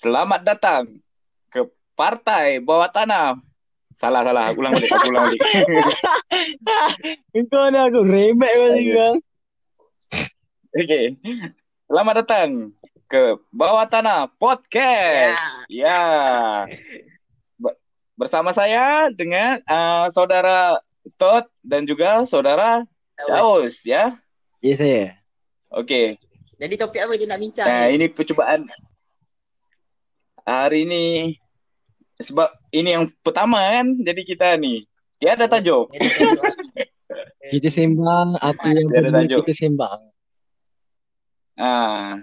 Selamat datang ke Partai Bawah Tanah. Salah, salah. Aku ulang balik. Aku ulang balik. Kau ni aku remek kau Okay. sekarang. Okey. Selamat datang ke Bawah Tanah Podcast. Ya. Be- Bersama saya dengan uh, saudara Tot dan juga saudara Daus ya. Ya saya. Okey. Jadi topik apa je nak bincang Nah, ni? ini percubaan hari ini sebab ini yang pertama kan jadi kita ni tiada tajuk. Jadi tajuk? Kita sembang apa yang Dia ada perlu tajuk. kita sembang. Ah,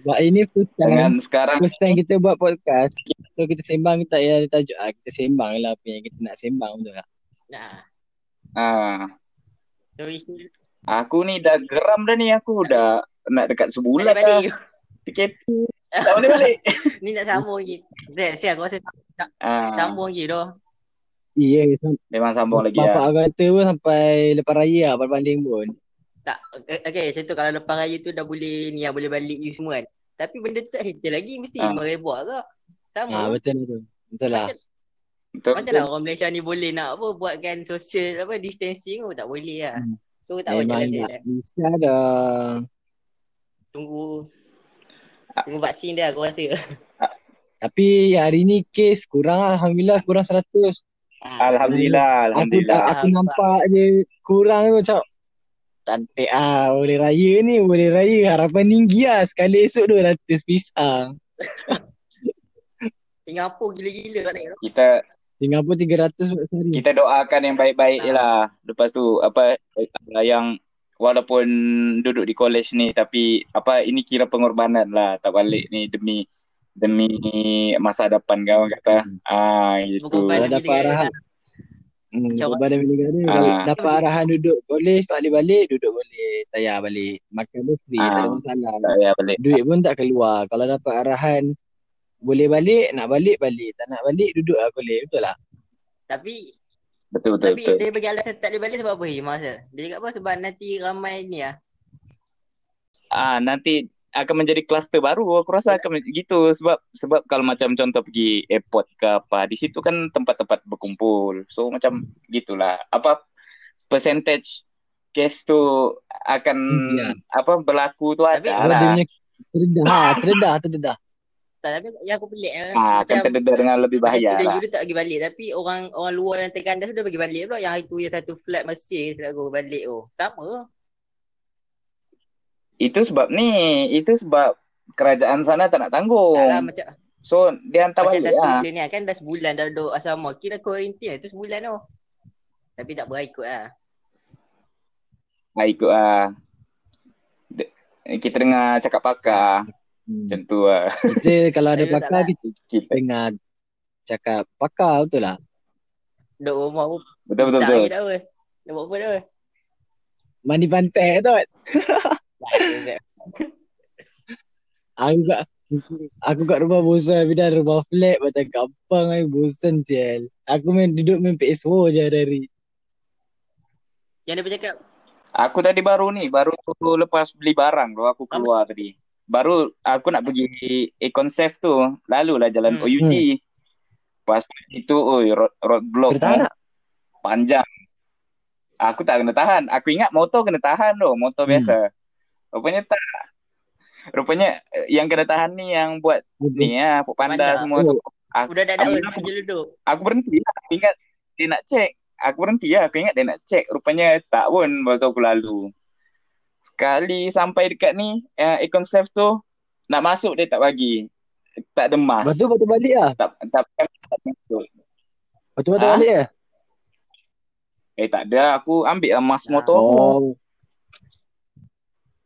Sebab ini first time, dengan sekarang first time kita buat podcast. So kita sembang tak payah ada tajuk. Ah, kita sembang lah apa yang kita nak sembang betul tak? Nah, ah, so isu aku ni dah geram dah ni aku dah nak dekat sebulan dah. PKP. Tak boleh balik. Ni nak sambung lagi. Saya, saya aku rasa Ah, sambung lagi dah. Iya, sam- memang sambung lagi bapak lah. kata pun sampai lepas raya lah banding pun. Tak, eh, okay, macam tu kalau lepas raya tu dah boleh ni lah, boleh balik you semua kan. Tapi benda tu tak settle lagi, mesti Ah. merebak ke? Sama. Ah betul betul. Betul lah. Macam, Betul, macam lah orang Malaysia ni boleh nak apa buatkan social apa distancing oh tak boleh lah. Hmm. So tak Memang jalan dia. tak bisa dah. Tunggu tunggu vaksin dia aku rasa. Tapi hari ni kes kurang lah. Alhamdulillah kurang 100. Alhamdulillah, Aku tak alhamdulillah. aku nampak je kurang tu macam cantik ah boleh raya ni boleh raya harapan tinggi lah sekali esok 200 pisang Singapura gila-gila kat naik. Kita Singapura 300 buat sehari kita doakan yang baik-baik je Ah. lah. Lepas tu apa yang walaupun duduk di college ni tapi apa ini kira pengorbanan lah tak balik ni demi demi masa depan kau kata. Ah gitu. Berkorban Kalau demi dapat arahan hmm, Badan negara Ah. dapat arahan duduk college tak boleh balik duduk boleh tak payah balik makan pun free Ah. tak ada masalah Tak payah balik. duit pun tak keluar kalau dapat arahan boleh balik nak balik balik tak nak balik duduk lah college betul lah Tapi Betul betul tapi betul. dia bagi alasan tak boleh balik sebab apa masa? Dia cakap apa sebab nanti ramai ni ah. Ah nanti akan menjadi kluster baru aku rasa akan men- gitu sebab sebab kalau macam contoh pergi airport ke apa di situ kan tempat-tempat berkumpul so macam gitulah apa percentage case tu akan Ya. apa berlaku tu Tapi- ada dia lah punya terdedah ha, terdedah terdedah tapi yang aku pelik eh, ah, macam terdedah dengan lebih macam bahaya student lah dia tak pergi balik tapi orang orang luar yang terkandas tu dah pergi balik pula yang hari tu yang satu flat masih tak go balik oh. Sama. itu sebab ni itu sebab kerajaan sana tak nak tanggung Tak lah macam so dia hantar macam balik dah lah student ni kan dah sebulan dah duduk asrama. Kira quarantine tu sebulan tu. Tapi tak berikut lah. ah, ikut lah kita dengar cakap pakar hmm. macam tu lah. Kita kalau ada tak pakar lah. kita kita dengar cakap pakar betul lah. Duduk rumah pun betul betul betul. apa. Nak buat apa dah mandi pantai tu aku kat aku kat rumah bosan tapi dah rumah flat macam gampang ai bosan je aku main duduk main PS4 je hari Yang dia bercakap Aku tadi baru ni, baru lepas beli barang tu aku keluar tadi. Baru aku nak pergi Econ Safe tu, lalulah jalan Hmm. OUG. Pas itu, oi, road, road block Bertahan tu panjang. Aku tak kena tahan. Aku ingat motor kena tahan tu, motor Hmm. biasa. Rupanya tak. Rupanya eh, yang kena tahan ni yang buat ni ya, Food Panda Panda. semua tu. Aku, budak dah ada Alhamdulillah kerja duduk. aku berhenti lah. Aku ingat dia nak cek. Aku berhenti lah. Aku ingat dia nak cek. Rupanya tak pun waktu aku lalu. Sekali sampai dekat ni, uh, Econ Safe tu, nak masuk dia tak bagi. Tak ada mas. Lepas tu lepas tu balik lah Tak, tak, tak, tak masuk. Lepas tu lepas tu Ha? balik lah Eh tak ada. Aku ambil lah mas motor aku. Oh,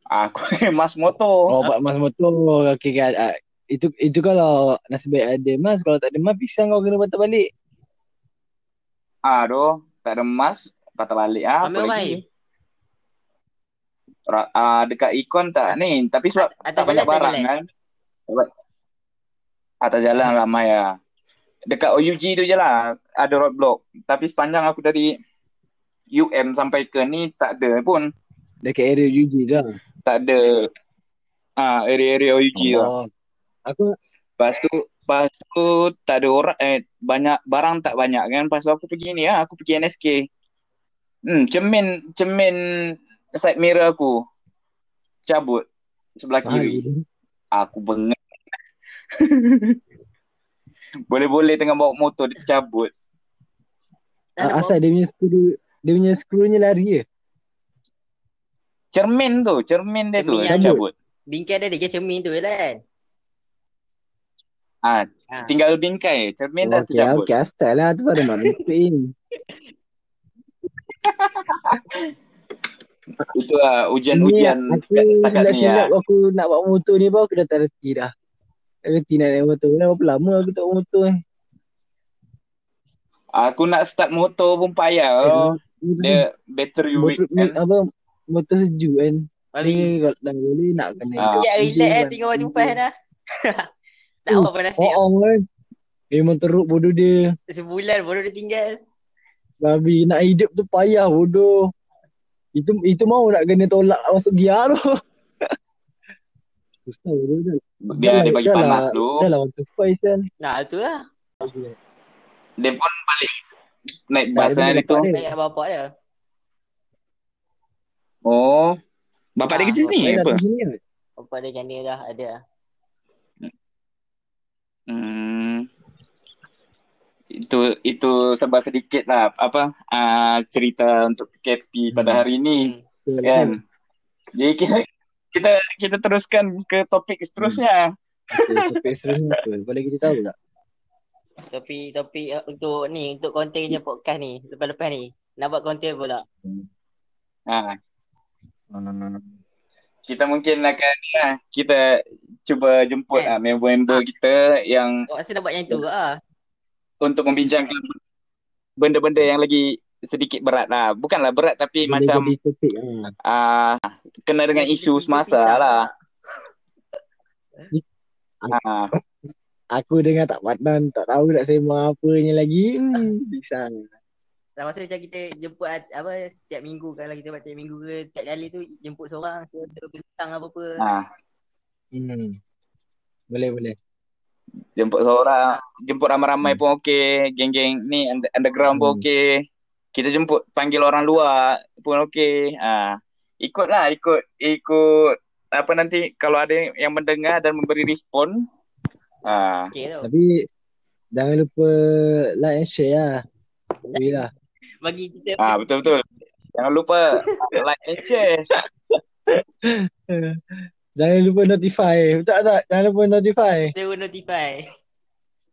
Aku mas motor. oh buat mas motor okay, kan. Ah, itu itu kalau nasib baik ada mas kalau tak ada mas pisang kau kena patah balik Aduh, tak ada mas. Patah balik ah. Apa Ambil orang ah, dekat Econ tak ni. Tapi sebab Atas tak banyak barang jalan. kan. Sebab atas jalan ramai lah. Dekat OUG tu je lah ada roadblock. Tapi sepanjang aku dari UM sampai ke ni tak ada pun. dekat area UG tu lah Tak ada ah area-area OUG tu. lah. Oh. Aku Lepas tu, lepas tu tak ada orang, eh, banyak, barang tak banyak kan. Lepas tu aku pergi ni lah, aku pergi NSK. Hmm, cermin, cermin side mirror aku cabut sebelah kiri. Aku bengak. Boleh-boleh tengah bawa motor dia tercabut. Ada Ah, Asal dia punya skru dia punya skrunya lari je. Cermin tu, cermin dia tu Cermin yang yang cabut. Bingkai dia dia cermin tu je lah kan. Ah, Ha. tinggal bingkai, cermin dah Okey, tercabut. okey, asal lah tu pada mana ni. Itu lah Ni ujian-ujian aku setakat, ni lah. aku nak bawa motor ni baru aku dah tak reti dah. Tak reti nak naik motor. Dah berapa lama aku tak bawa motor ni. Aku nak start motor pun payah. Eh, Oh. Dia battery weak kan. apa, motor sejuk kan. Mari. Ni kalau dah boleh nak kena. Ah. Ya, relax eh tinggal baju pas dah. tak Oh, apa nasib. Oh, kan. Memang teruk bodoh dia. Sebulan baru dia tinggal. Babi nak hidup tu payah bodoh. Itu itu mau nak kena tolak masuk gear tu. Susah tu. Biar dia bagi panas lah, dulu. Dah lah to five kan. Nah, tu lah. Dia pun balik naik bas dia hari tu. dia. Baik bapak dia. Oh. Bapak dia Ah, kerja sini apa? kan. Bapak dia kan dia dah ada. Hmm. Itu itu sebab sedikit lah apa uh, cerita untuk PKP pada Hmm. hari ini Betul kan. Jadi kita kita kita teruskan ke topik seterusnya. Okay, topik seterusnya apa? Boleh kita tahu tak? Tapi tapi uh, untuk ni untuk kontennya podcast ni lepas-lepas ni nak buat konten pula. Ha, kita mungkin akan ya, kita cuba jemput Kan? ah member-member kita yang Awak rasa nak buat yang tu ke ah? Untuk membincangkan benda-benda yang lagi sedikit berat lah. Bukanlah berat tapi Boleh macam topik ah. ah kena dengan isu semasa lah. Ha. Aku dengar tak padan, tak tahu nak sembang apanya lagi. Hmm, bisa. Dah masa macam kita jemput apa setiap minggu kalau kita buat setiap minggu ke setiap kali tu jemput seorang so bintang apa-apa. Ha. Hmm. Boleh, boleh. Jemput seorang, jemput ramai-ramai pun okey, geng-geng ni under- underground pun Hmm. okey. Kita jemput panggil orang luar pun okey. Ha. Ikutlah, ikut ikut apa nanti kalau ada yang mendengar dan memberi respon. Ha. Okey tau. Tapi jangan lupa like and share lah. Boleh lah. Bagi kita Ah betul betul. Jangan lupa like and share. Jangan lupa notify. Betul tak? Jangan lupa notify. kita notify.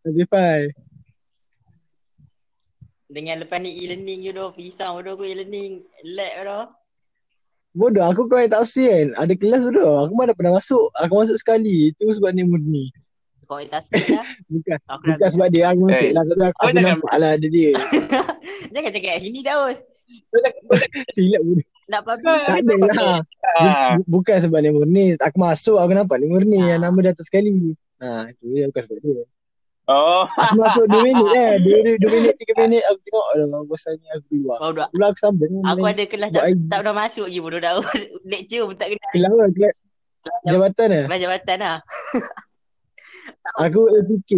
Notify. Dengan lepas ni e-learning je doh, pisang doh aku e-learning. Lag doh. Bodoh, aku kau yang tak usia kan. Ada kelas bodoh. Aku mana pernah masuk. Aku masuk sekali. Itu sebab ni murni. Kau tak lah. Bukan. Aku Bukan sebab dia. Aku masuk Eh, lah. Aku, aku jangan- nampak lah ada dia. Jangan cakap sini dah. Silap bodoh. Nak publish. Tak ada lah. Bu- Bukan sebab ni murni. Aku masuk. Aku nampak ni murni. Ah. Yang nama datang sekali. Ha, itu dia. Bukan sebab dia. Oh. Aku masuk 2 minit eh. 2 minit, 3 minit. Aku tengok. Alah, bosannya aku keluar. Kau dah Pula aku sambung. Aku ada kelas tak, ID. tak pernah masuk lagi bodoh dah. Lecture pun tak kena. Kelas apa? Kelas jabatan eh? Kelas jabatan lah. Aku APK.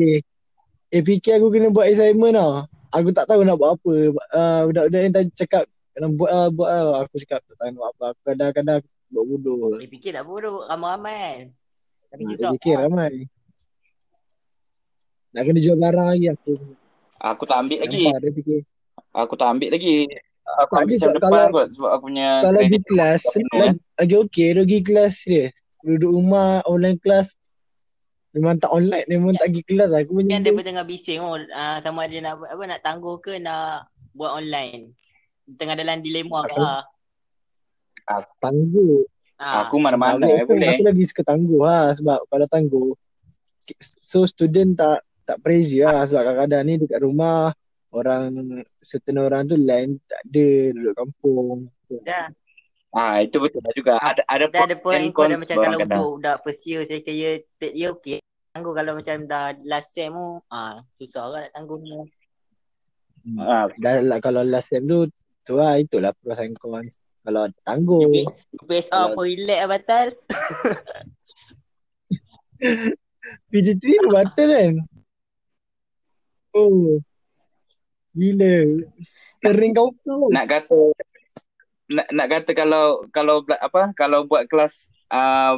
APK aku kena buat assignment tau. Aku tak tahu nak buat apa. Uh, budak-budak yang tadi cakap kena buat lah, buat lah. Aku cakap tak tahu nak buat apa. Aku kadang-kadang aku buat bodoh. Dia fikir tak bodoh. Ramai-ramai kan. Tapi Ha, susah. APK ramai. Nak kena jual barang lagi aku. Aku tak ambil lagi. Nampak dia fikir. Aku tak ambil lagi. Aku Tak ambil sem kalau- depan kot sebab aku punya Kalau pergi kredit kelas, lagi, lagi okey. Dia pergi kelas serius. Duduk rumah, online kelas. Memang tak online, memang tak pergi kelas. Aku punya Kan dia pun tengah bising oh, uh, sama ada nak apa nak tangguh ke nak buat online. Tengah dalam dilema ke ah. tangguh. Ah. Aku mana-mana Aku, eh, aku, boleh. aku lagi suka tangguh lah sebab kalau tangguh so student tak tak pressure lah sebab kadang-kadang ni dekat rumah orang certain orang tu lain tak ada duduk kampung. Dah, Ah itu betul lah juga. Ada ada dah ada point kau dah cons macam kalau untuk budak first year, second year, third year okey. Tangguh kalau macam dah last sem tu, ah susah kan nak tangguh ni. Ah, Dah lah, kalau last sem tu tu lah itulah pros and cons. Kalau tangguh UPS, UPSR Kalau- pun relax lah batal. PG3 pun batal kan? Oh. Gila. Kering kau kau. Nak kata nak, nak kata kalau kalau apa kalau buat kelas uh,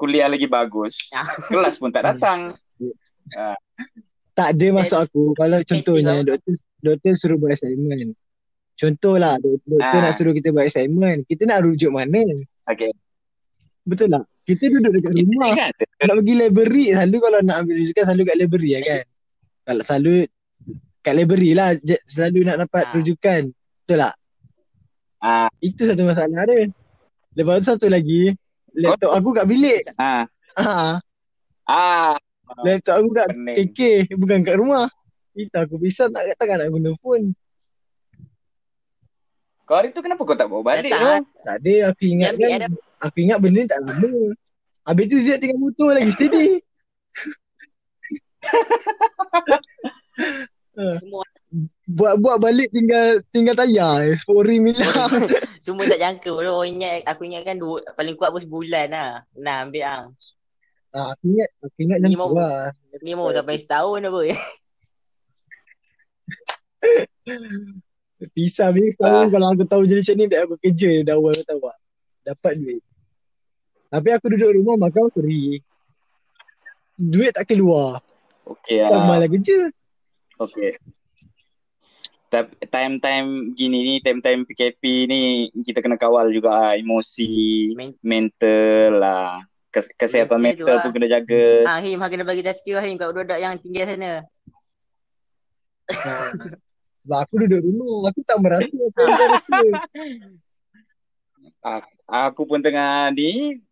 kuliah lagi bagus, Ah. kelas pun tak datang. Tak ada masuk aku. Kalau contohnya doktor doktor suruh buat assignment. Contohlah dok- doktor Ah. nak suruh kita buat assignment. Kita nak rujuk mana? Okey. Betul tak? Kita duduk dekat rumah. Kan? Nak pergi library selalu kalau nak ambil rujukan selalu kat library ya kan? Kalau selalu kat library lah selalu nak dapat Ah. rujukan. Betul tak? Ah, Itu satu masalah dia. Lepas tu satu lagi, laptop aku kat bilik. ah, Ha, ah. laptop aku kat Pening. KK bukan kat rumah. Itu aku bisa nak takkan nak guna phone. Kau hari tu kenapa kau tak bawa balik tu? Tak ada aku ingat kan. Aku ingat benda ni tak lama. Habis tu Ziyad tinggal motor lagi steady. Semua Buat-buat balik tinggal tinggal tayar. Spori milah. semua tak jangka pun. Orang ingat aku ingat kan dua, paling kuat pun sebulan lah. Nah ambil hang. Ah, aku ingat aku ingat macam Ni tu mau- lah. Ni mau sampai setahun apa. Pisah habis setahun kalau aku tahu macam ni dah aku kerja dah awal tahu tak? Dapat duit. Tapi aku duduk rumah makan free. Duit tak keluar. Okey Tak ah. malah kerja. Okey. Tapi time-time gini ni, time-time PKP ni kita kena kawal juga ah, emosi, Men- mental lah. Kes- kesihatan Mental mental lah. pun kena jaga. Ah, Him, kena bagi tazkirah Him kat budak-budak yang tinggal sana. Sebab aku duduk rumah, aku tak merasa apa yang kau rasa. Aku pun tengah ni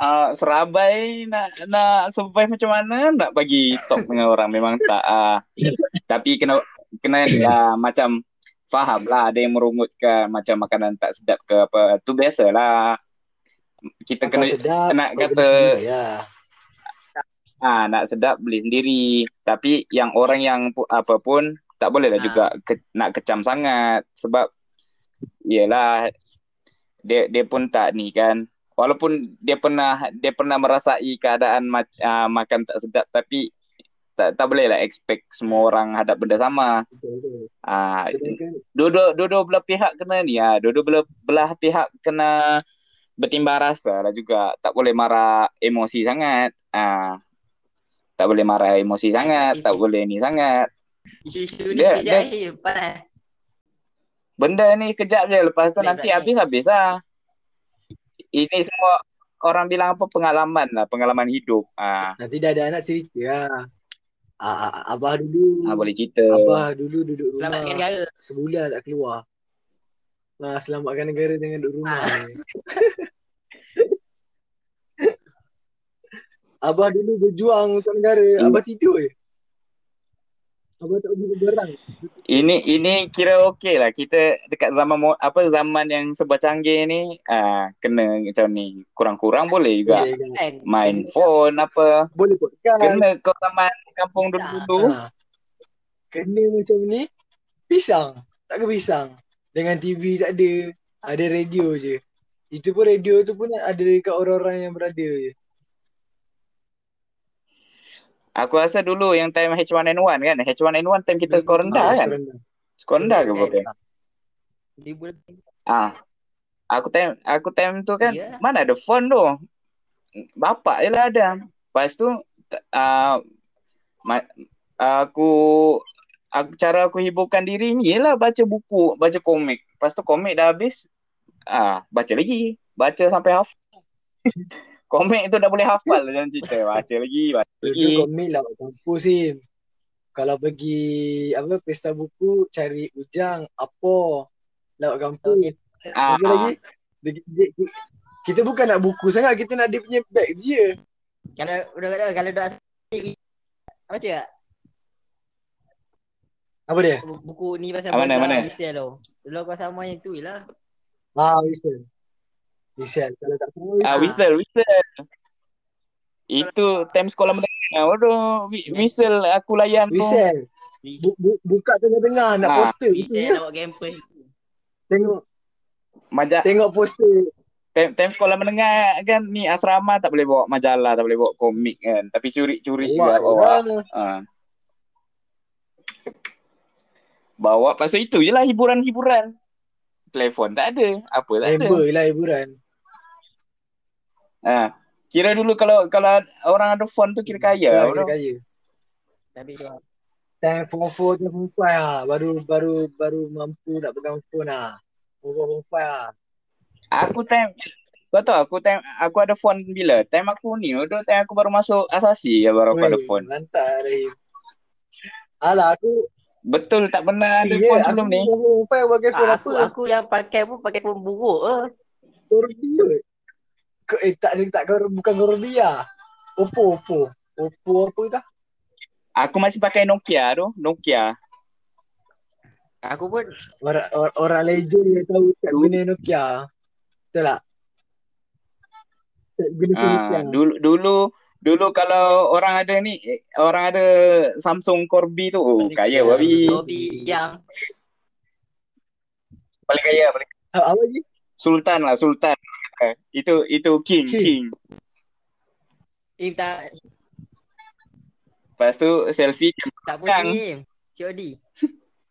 uh, serabai nak nak survive macam mana nak bagi talk dengan orang memang tak ah. Tapi kena kena lah macam faham lah ada yang merungutkan macam makanan tak sedap ke apa tu biasalah kita kena sedap, nak kata- sendiri lah. ah nak sedap beli sendiri tapi yang orang yang apa pun tak boleh lah Ah. juga ke, nak kecam sangat sebab iyalah dia dia pun tak ni kan. Walaupun dia pernah dia pernah merasai keadaan ma, uh, makan tak sedap tapi tak tak boleh lah expect semua orang hadap benda sama. Ah dua-dua dua-dua belah pihak kena ni ah dua-dua belah, belah pihak kena bertimbang rasa lah juga. Tak boleh marah emosi sangat ah. Tak boleh marah emosi sangat tak boleh ni sangat Isu-isu ni Dia- sekejap dia- Him. Panas. benda ni kejap je lepas tu Baik, nanti habis-habis lah ini semua orang bilang apa pengalaman lah pengalaman hidup ah nanti dah ada anak cerita lah. Ah, ah, abah dulu, ah, boleh cerita abah dulu duduk rumah. Selamatkan negara. Sebulan tak keluar. Nah, selamatkan negara dengan duduk rumah. Ah. Abah dulu berjuang untuk negara, Hmm. abah tidur je. Abah tak pergi berperang. Ini ini kira okey lah kita dekat zaman apa zaman yang serba canggih ni ah kena macam ni kurang-kurang boleh juga Boleh kan? Kan? main phone apa Boleh podcast. kena kau zaman kampung dulu-dulu Ha. Kena macam ni, pisang. Tak ke pisang. Dengan TV tak ada, ada radio je. Itu pun radio tu pun ada dekat orang-orang yang berada je. Aku rasa dulu yang time H1N1 kan H1N1 time kita skor rendah Ah, kan? skor rendah. skor rendah ke lebih. ah. Aku time aku time tu kan Ya. mana ada phone tu? Bapak je lah ada. Lepas tu uh, ma- aku aku cara aku hiburkan diri ni lah baca buku baca komik. Lepas tu komik dah habis ah baca lagi. Baca sampai hafal komik tu dah boleh hafal dalam cerita baca lagi baca lagi komik lawak kampus Sim. Kalau pergi apa pesta buku cari ujang apa lawak kampus. ah, Apa lagi? Dia- dia- Kita bukan nak buku sangat, kita nak dia punya bag je. Kalau udah kata kalau dah apa cakap? Apa dia? Buku ni pasal Ah, mana, mana? Bisel tu. Dulu aku sama yang tu lah. Ah, whistle. Whistle. Kalau tak tahu, ah whistle whistle itu time sekolah menengah waduh whistle aku layan tu whistle. Bu, bu, buka tengah-tengah nak Ah, poster. Bisel ya? lawak campus. Tengok majak tengok poster. Time, time sekolah menengah kan ni asrama tak boleh bawa majalah, tak boleh bawa komik kan. Tapi curi-curi juga bawa. lah. Ha. Bawa pasal itu je lah hiburan-hiburan. Telefon tak ada. Apa tak ada. Member lah hiburan. Ha. Kira dulu kalau kalau orang ada phone tu kira kaya. Kira bro. kaya. Tapi tu Time form 4 ke form 5 lah. Baru, baru, baru mampu nak pegang phone lah. 4 form 5 lah. Aku time kau tahu aku time aku ada phone bila? Time aku ni, dulu time aku baru masuk asasi ya baru aku ada phone. Lantak Rahim. Alah aku Betul tak pernah ada Ya, phone aku sebelum ni. form 5 pakai phone aku, apa? aku yang pakai pun pakai pun buruk eh. Gorbi kot. Ke- Eh tak ada tak Gor- bukan Gorbi lah. Oppo Oppo. Oppo apa dah? Aku masih pakai Nokia tu, Nokia. Aku pun Orang orang, orang legend yang tahu tak guna Nokia. Betul tak? Tak guna Nokia. Ah, dulu dulu dulu kalau orang ada ni orang ada Samsung Corby tu, oh kaya babi. Robi yang Paling kaya, paling Ah, Apa lagi? Sultan lah, Sultan. Itu itu king, King. king. tak Lepas tu selfie tak Yang. muslim. COD.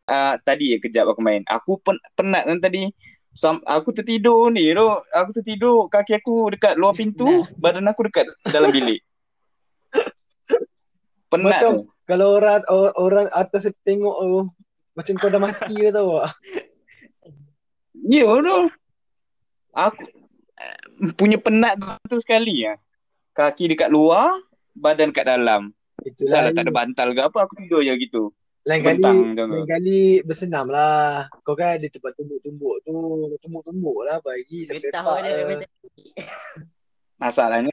uh, tadi ya kejap aku main. Aku pen, penat kan tadi. Sam, aku tertidur ni tu. Aku tertidur kaki aku dekat luar pintu, badan aku dekat dalam bilik. Penat Macam- tu. Kalau orang or- orang atas tengok oh, macam kau dah mati ke tahu tak? Ya tu. Aku punya penat tu sekali ya. Kaki dekat luar, badan kat dalam. Itulah lah tak ada bantal ke apa, aku tidur je gitu. lain kali lain kali bersenam lah. Kau kan ada tempat tumbuk-tumbuk tu. Tumbuk-tumbuk lah bagi sampai lah. macam Masalahnya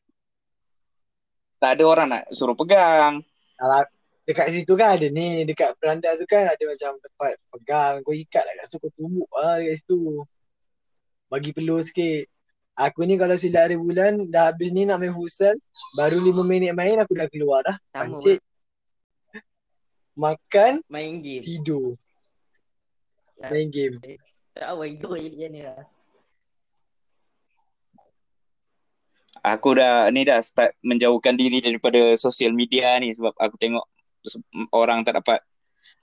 tak ada orang nak suruh pegang. Alah, dekat situ kan ada ni, dekat beranda tu kan ada macam tempat pegang, kau ikat lah kat situ, kau tumbuk lah dekat situ. Bagi peluh sikit. Aku ni kalau silap hari bulan, dah habis ni nak main futsal, baru 5 minit main aku dah keluar dah. sama Pancit. Makan, main game. tidur. Ya. Main game. Tak tahu hidup je macam ni lah. Aku dah ni dah start menjauhkan diri daripada sosial media ni sebab aku tengok orang tak dapat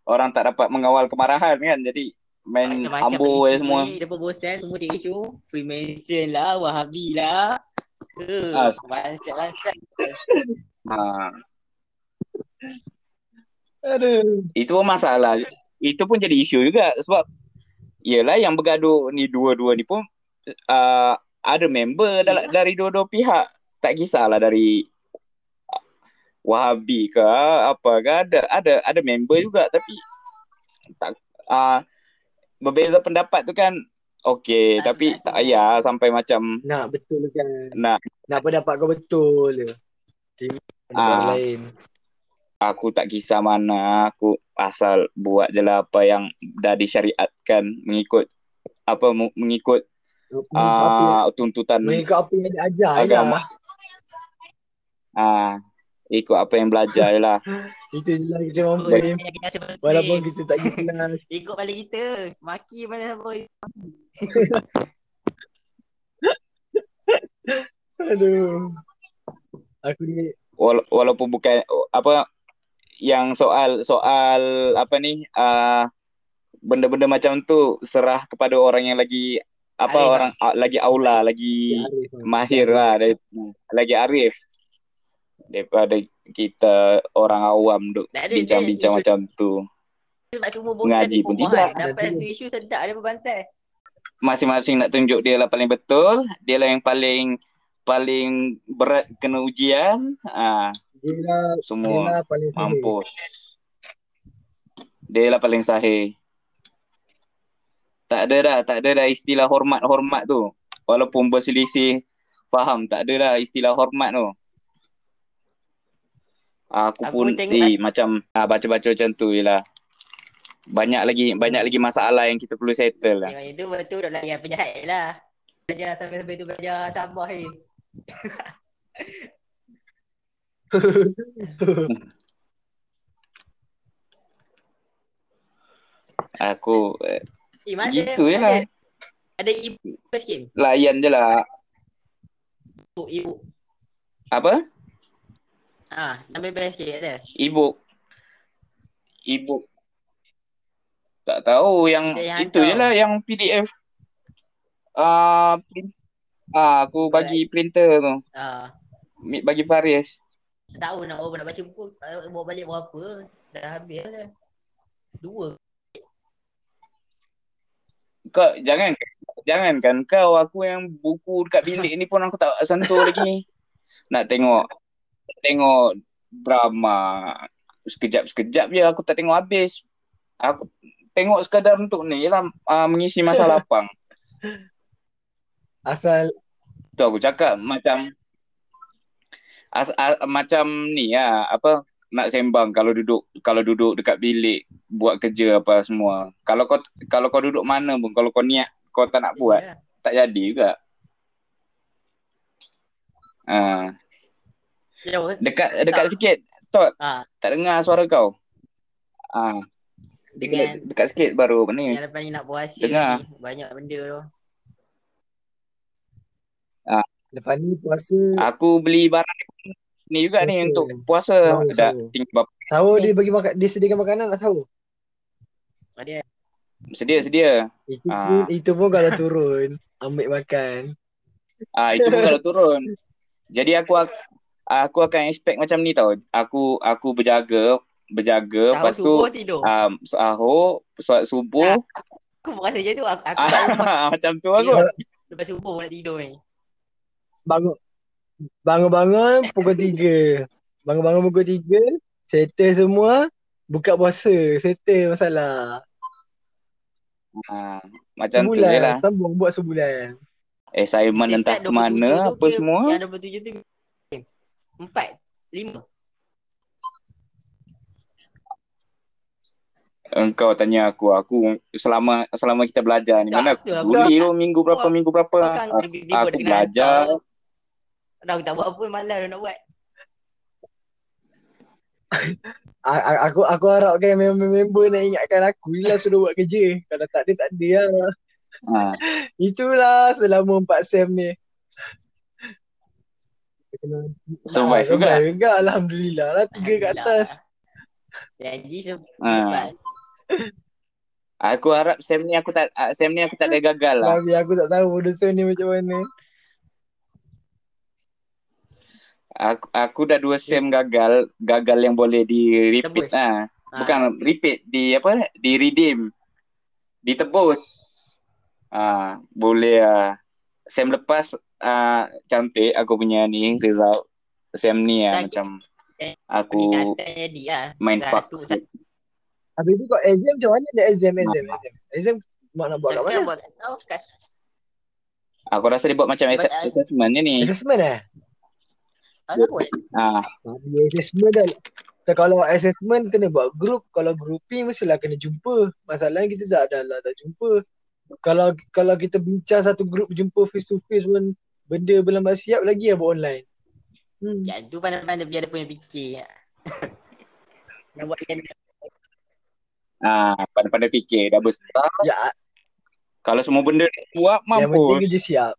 orang tak dapat mengawal kemarahan kan. Jadi main ambo isu semua. ni, Lepas bosan semua dia isu. Freemason lah, Wahabi lah. Uh, Ah. bansat-bansat. Ha, Aduh. itu pun masalah. Itu pun jadi isu juga sebab Yelah yang bergaduh ni dua-dua ni pun uh, ada member dal- dari dua-dua pihak. Tak kisahlah dari Wahabi ke apa ke ada ada ada member juga tapi tak uh, berbeza pendapat tu kan okey tapi sebab tak payah sampai macam Nak betul kan. nak Nak pendapat kau betul je. Tim pendapat Ah. lain. aku tak kisah mana aku asal buat je lah apa yang dah disyariatkan mengikut apa mengikut apa, uh, tuntutan mengikut apa yang diajar je agama. lah. ah ikut apa yang belajar je lah Itu je lah kita mampu. Kita sebut Walaupun ni. kita tak jelas. Ikut balik kita. Maki mana siapa. Aduh. Aku ni Wala- walaupun bukan apa yang soal soal apa ni uh, benda-benda macam tu serah kepada orang yang lagi apa Arif. orang uh, lagi aula lagi Arif lah. mahir lah dari, lagi arif daripada kita orang awam duk ada bincang-bincang macam tu. Sebab semua Ngaji pun tidak. Dapat Ada satu isu sedap dia berbantai. masing-masing nak tunjuk dia lah paling betul. Dia lah yang paling paling berat kena ujian. Ah Dia lah, dia semua lah paling sahih. mampus. Dia lah paling sahih. Tak ada dah tak ada dah istilah hormat-hormat tu. Walaupun berselisih faham tak ada dah istilah hormat tu aku, Aku pun tengok- eh, macam ah, baca-baca macam tu je lah banyak lagi banyak lagi masalah yang kita perlu settle lah Yang itu betul dah layan penjahat lah. Belajar sampai-sampai tu belajar sabar eh. aku eh, Eh, Gitu je ada, lah. ada ibu sikit. layan je lah ibu ibu. Apa? Ah, ambil best sikit dia. Ebook. Ebook. Tak tahu yang, yang itu je lah yang PDF. Ah, print. Ah, aku bagi printer tu. Ah, Mi- Bagi Faris. tak tahu nak apa nak baca buku. Ah, Bawa balik berapa? Dah habis dah. Dua. Kau jangan jangan kan kau aku yang buku dekat bilik ni pun aku tak sentuh lagi. Nak tengok tengok drama sekejap-sekejap je aku tak tengok habis. Aku tengok sekadar untuk ni lah uh, mengisi masa lapang. Asal Tu aku cakap macam as, as, macam ni lah apa nak sembang kalau duduk kalau duduk dekat bilik buat kerja apa semua. Kalau kau kalau kau duduk mana pun kalau kau niat kau tak nak buat Ya. tak jadi juga. Ah, Jauh. dekat dekat sikit Tot, Ah, tak dengar suara kau. Ah. Dengan- Dekat, dekat sikit baru apa ni. yang lepas ni nak puasa Dengar. ni. Banyak benda tu. lepas ni puasa Aku beli barang ni juga ni Okey. untuk puasa. Sahur, Dah sahur. tinggal berapa sahur dia bagi makan dia sediakan makanan tak sahur. Ada sedia sedia. Itu Ah. pun itu pun kalau turun ambil makan. Ah itu pun kalau turun. Jadi aku ak- aku akan expect macam ni tau. Aku aku berjaga berjaga Tahu lepas tu subuh tidur. um, sahur, solat subuh. Aku pun rasa macam tu. Aku, aku Ah, macam tu aku. lepas subuh nak tidur ni. Bangun bangun-bangun pukul 3. Bangun-bangun pukul 3, settle semua, buka puasa, settle masalah. Ah, macam tu je lah. Sebulan, sambung buat sebulan. Assignment Kita entah ke mana 27 tu apa semua. Yang 27 tu Empat Lima Engkau tanya aku, aku selama selama kita belajar ni Tak, mana lah. buli tu minggu berapa minggu berapa. Kan Aku, aku belajar. Dah aku tak buat apa Malas nak buat Aku aku harapkan member-member nak ingatkan aku lah suruh buat kerja. Kalau tak ada tak ada lah. Ha. Itulah selama 4 sem ni. Survive Ah, juga. Survive juga Alhamdulillah lah Tiga kat atas Janji Ha. sempat Aku harap sem ni aku tak ah, sem ni aku tak ada gagal lah. Tapi aku tak tahu Dosen ni macam mana Aku aku dah dua sem gagal, gagal yang boleh di repeat Tebus. lah. Ha. Bukan repeat di apa? Di redeem. Ditebus. Ah, boleh ah. Sem lepas ah cantik aku punya ni result. Sem ni ah Tak- macam eh, aku lah. main Dah fuck. Habis tu kau exam macam mana dia? Exam exam exam. Exam mak nak buat kat mana? Aku rasa dia buat macam But ass- I- assessment ni ni. Assessment eh? Mana buat Ah, Tapi assessment dah. Tak, kalau assessment kena buat group Kalau grouping mestilah kena jumpa. Masalahnya kita tak ada lah tak jumpa. Kalau kalau kita bincang satu group jumpa face to face pun Benda berlambat siap lagi lah buat online hmm. Yang tu pandai-pandai biar dia punya fikir Nak buat macam mana ah, pandai-pandai fikir dah besar. Ya Kalau semua benda buat yang penting kerja siap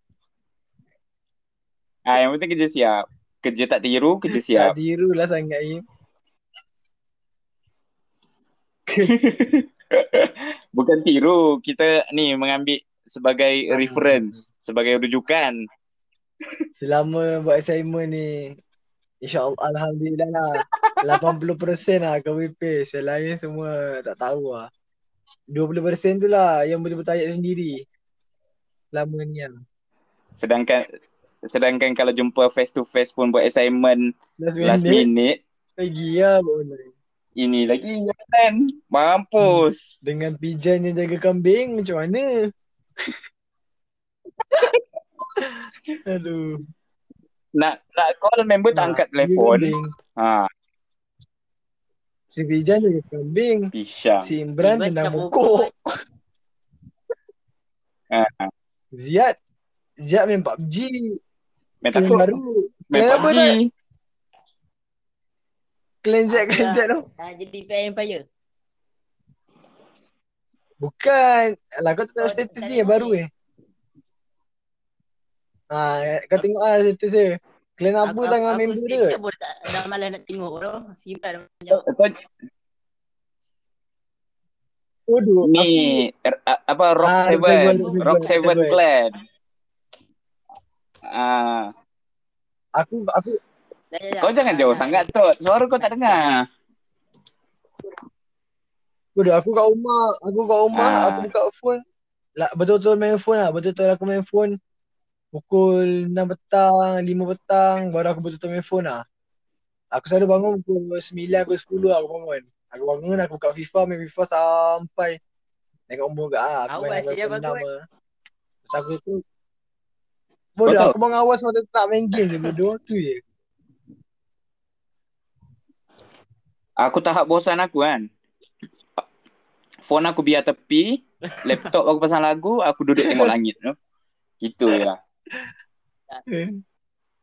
Ah, yang penting kerja siap. Kerja tak tiru, kerja siap. Tak tiru lah sangat Im Bukan tiru, kita ni mengambil sebagai Ah. reference, sebagai rujukan. Selama buat assignment ni InsyaAllah Alhamdulillah lah. 80% lah copy paste Yang lain semua tak tahu lah. 20% tu lah yang boleh bertanya sendiri. Lama ni lah. Sedangkan sedangkan kalau jumpa face to face pun buat assignment Last last minute. minute, Lagi lah buat online ini lagi kan. Mampus. Dengan pijan yang jaga kambing macam mana Aduh. Nak nak call member tak angkat Jaga telefon. Ha, Si pijan jaga kambing pisang. Si Imran tendang pokok Ha, Ziad Ziad main PUBG main takut. baru. Main Clan apa PUBG. tak? Clan Z Clan Z tu. Ah, jadi Fair Empire Bukan. Alah kau tak tahu Oh, status ni yang baru eh Ah, kau tengok ah status dia. Clan apa tangan member dia? Aku pun tak dah malas nak tengok tu. Simpan macam. Kau Bodoh. ni er, a- apa Rock Ah, Seven, Rock Seven, Rock Seven Seven. Clan. Ah, Aku aku Dah, dah, dah. kau jangan jauh sangat tu. Suara kau tak dengar. bodoh aku kat rumah, aku kat rumah, Ah. aku buka phone. Lah betul-betul main phone lah. Betul-betul aku main phone pukul 6 petang, 5 petang baru aku betul-betul main phone lah. Aku selalu bangun pukul 9 ke 10 aku bangun. Aku bangun aku buka FIFA, main FIFA sampai tengok umur ke ah. Aku Aku main bagus. 6 lah. Terus aku tu Bodoh, aku bangun awal semata tak main game je bodoh. Tu je. Aku tahap bosan aku kan. Phone aku biar tepi, laptop aku pasang lagu, aku duduk tengok langit tu. Gitu ya.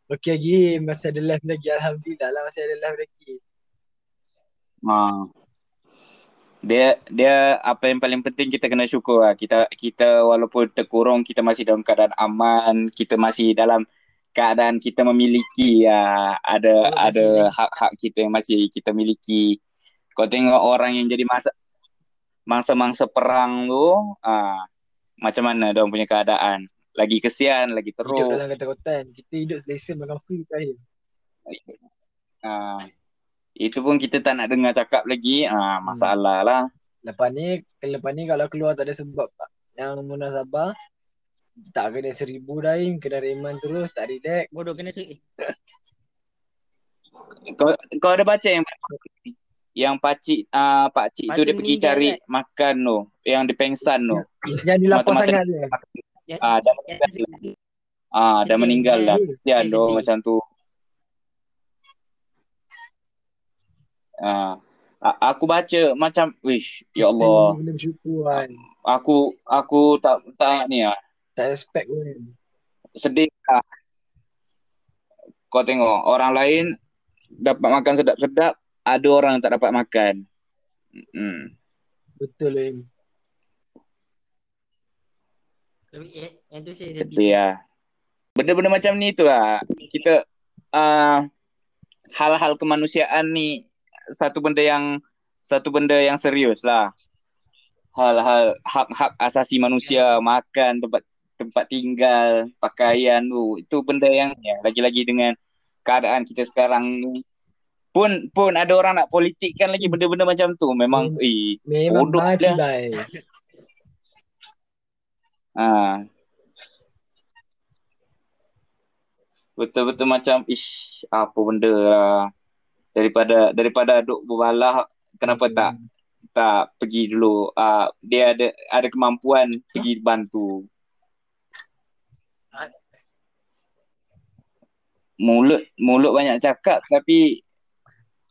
Okey lagi, masih ada live lagi. Alhamdulillah lah masih ada live lagi. Ha. Dia dia apa yang paling penting kita kena syukur lah. Kita kita walaupun terkurung kita masih dalam keadaan aman, kita masih dalam keadaan kita memiliki ya ada Oh, masih ada lagi. hak-hak kita yang masih kita miliki. Kau tengok orang yang jadi masa mangsa-mangsa perang tu, ah macam mana dia punya keadaan? Lagi kesian, lagi Hidup teruk. dalam ketakutan. Kita hidup selesa makan free terakhir. Ah itu pun kita tak nak dengar cakap lagi. Ah masalah lah. Lepas ni, lepas ni kalau keluar tak ada sebab yang munasabah, tak kena seribu daim, kena reman terus, tak relax. Bodoh kena seri. Kau kau ada baca yang yang pakcik uh, pak cik tu dia pergi cari kan? makan tu, yang dia pengsan tu. Yang dilapor sangat dia. Yang- Ah dah yang seri. ah dah meninggal kan? dah. Kesian Sedih. tu macam tu. Ah aku baca macam wish ya Allah. Kan. Aku aku tak tak ni ah Tak expect pun. sedih lah. Kau tengok orang lain dapat makan sedap-sedap, ada orang tak dapat makan. Hmm. Betul Lim. Tapi, eh, Yang tu saya Sedih sedih. lah. Benda-benda macam ni tu lah. Kita uh, hal-hal kemanusiaan ni satu benda yang satu benda yang serius lah. Hal-hal hak-hak asasi manusia, makan, tempat tempat tinggal, pakaian tu, itu benda yang ya, lagi-lagi dengan keadaan kita sekarang ni pun pun ada orang nak politikkan lagi benda-benda macam tu. Memang eh Memang Bodoh dah. Ha. Betul-betul macam ish apa benda lah. Daripada daripada duk berbalah kenapa tak tak pergi dulu. Ah dia ada ada kemampuan pergi bantu. Mulut mulut banyak cakap tapi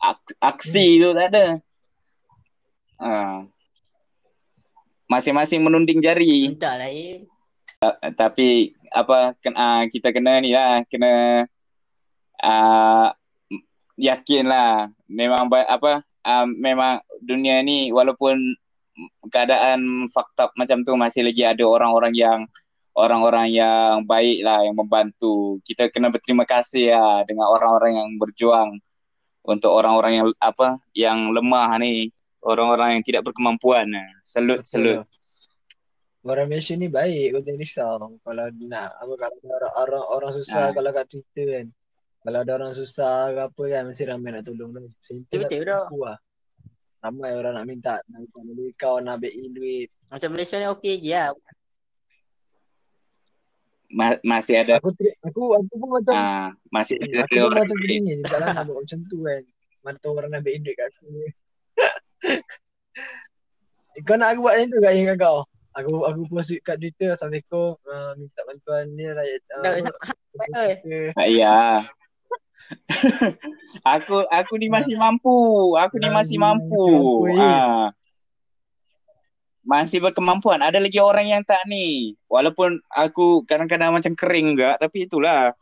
ak- aksi tu tak ada. Ha. Masing-masing menunding jari. Entah lah eh. tapi apa kena kita kena ni lah kena uh, yakin lah memang apa uh, memang dunia ni walaupun keadaan up macam tu masih lagi ada orang-orang yang orang-orang yang baik lah yang membantu kita kena berterima kasih lah dengan orang-orang yang berjuang untuk orang-orang yang apa yang lemah ni orang-orang yang tidak berkemampuan salut salut Orang Malaysia ni baik kau jangan risau. Kalau nak apa kalau ada orang orang, orang susah Ah. kalau kat Twitter kan. Kalau ada orang susah ke apa kan mesti ramai nak tolong tu. Simple Betul, nak betul. tipu lah. Ramai orang nak minta nak minta duit kau nak in duit. Macam Malaysia ni okey je lah. Ma- masih ada Aku tri- aku aku pun macam ah masih ada aku pun macam teringin juga lah nak buat macam tu kan. Mana tahu orang nak in duit kat aku. kau nak aku buat macam tu kat yang kat kau? Aku aku post kat Twitter Assalamualaikum uh, minta bantuan ni rakyat uh, Dah, oi. Ah, Ya. aku aku ni masih mampu. Aku ni masih mampu. Ah. Masih berkemampuan. Ada lagi orang yang tak ni. Walaupun aku kadang-kadang macam kering enggak, tapi itulah.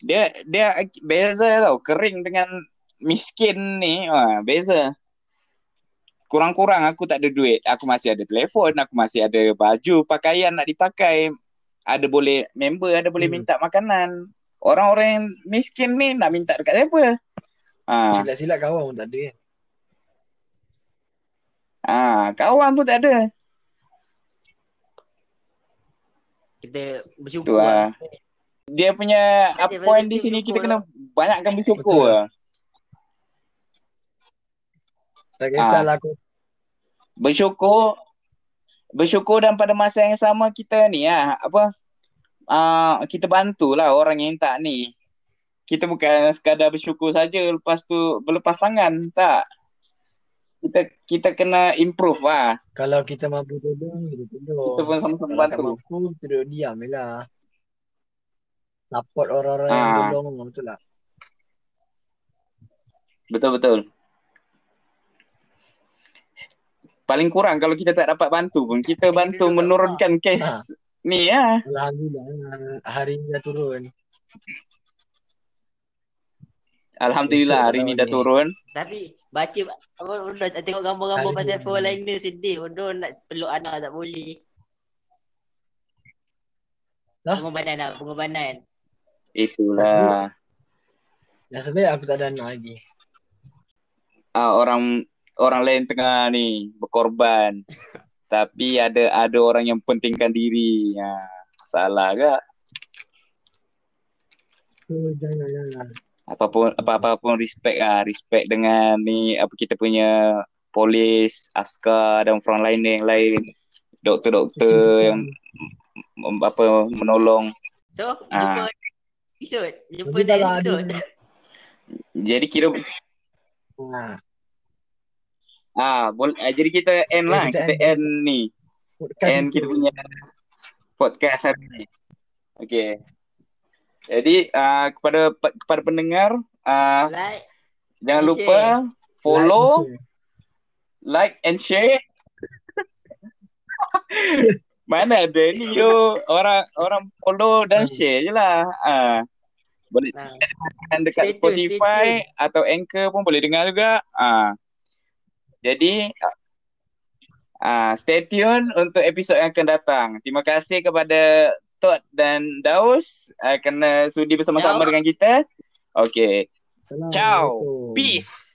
Dia dia beza tau. Kering dengan miskin ni, ah, beza. Kurang-kurang aku tak ada duit. Aku masih ada telefon, aku masih ada baju, pakaian nak dipakai. ada boleh member ada boleh Hmm. minta makanan. Orang-orang yang miskin ni nak minta dekat siapa? Ah, Silat-silat kawan pun tak ada kan. ah, kawan pun tak ada. Kita bersyukur lah. lah. Dia punya ada, point di sini kita bersyukur kena banyakkan bersyukur Betul. Lah. Tak kisahlah aku. Bersyukur bersyukur dan pada masa yang sama kita ni lah apa ah kita bantulah orang yang tak ni. Kita bukan sekadar bersyukur saja lepas tu berlepas tangan tak. Kita kita kena improve lah. Kalau kita mampu tolong, kita tolong. Kita pun sama-sama Kalau bantu. mampu, kita duduk diam je lah. Support orang-orang yang Ah. tolong, betul tak? Betul betul. Paling kurang kalau kita tak dapat bantu pun kita bantu menurunkan Ah. kes ni ya. Alhamdulillah, hari ni dah turun. Alhamdulillah hari dah ni dah turun. Tapi baca apa udah tengok gambar-gambar Hari pasal ni. phone lain ni sedih. Udah nak peluk anak tak boleh. Hah? Pengorbanan lah, pengorbanan. Itulah. Nasib baik aku tak ada anak lagi. ah, orang orang lain tengah ni berkorban. Tapi ada ada orang yang pentingkan diri. Ha, salah ke? Oh, jangan, jangan. Apapun apa-apa pun respect ah, respect dengan ni apa kita punya polis, askar dan frontline yang lain. Doktor-doktor yang apa menolong. So, Ah. jumpa episod. Jumpa ada episode. Jadi kira ha, ah boleh ah, jadi kita end Ya, lah. kita Kita end. end ni. podcast itu. kita punya podcast hari ni. Okay. Jadi uh, kepada kepada pendengar uh, Like, jangan and lupa Like follow, and share. like and share. Mana ada ni yo orang orang follow dan Hmm. share je lah. Uh, boleh nah. dekat Stay Spotify stay atau Anchor pun boleh dengar juga. Uh, jadi uh, stay tune untuk episod yang akan datang. Terima kasih kepada Todd dan Daus uh, kerana sudi bersama-sama Ciao. dengan kita. Okay. Ciao. Peace.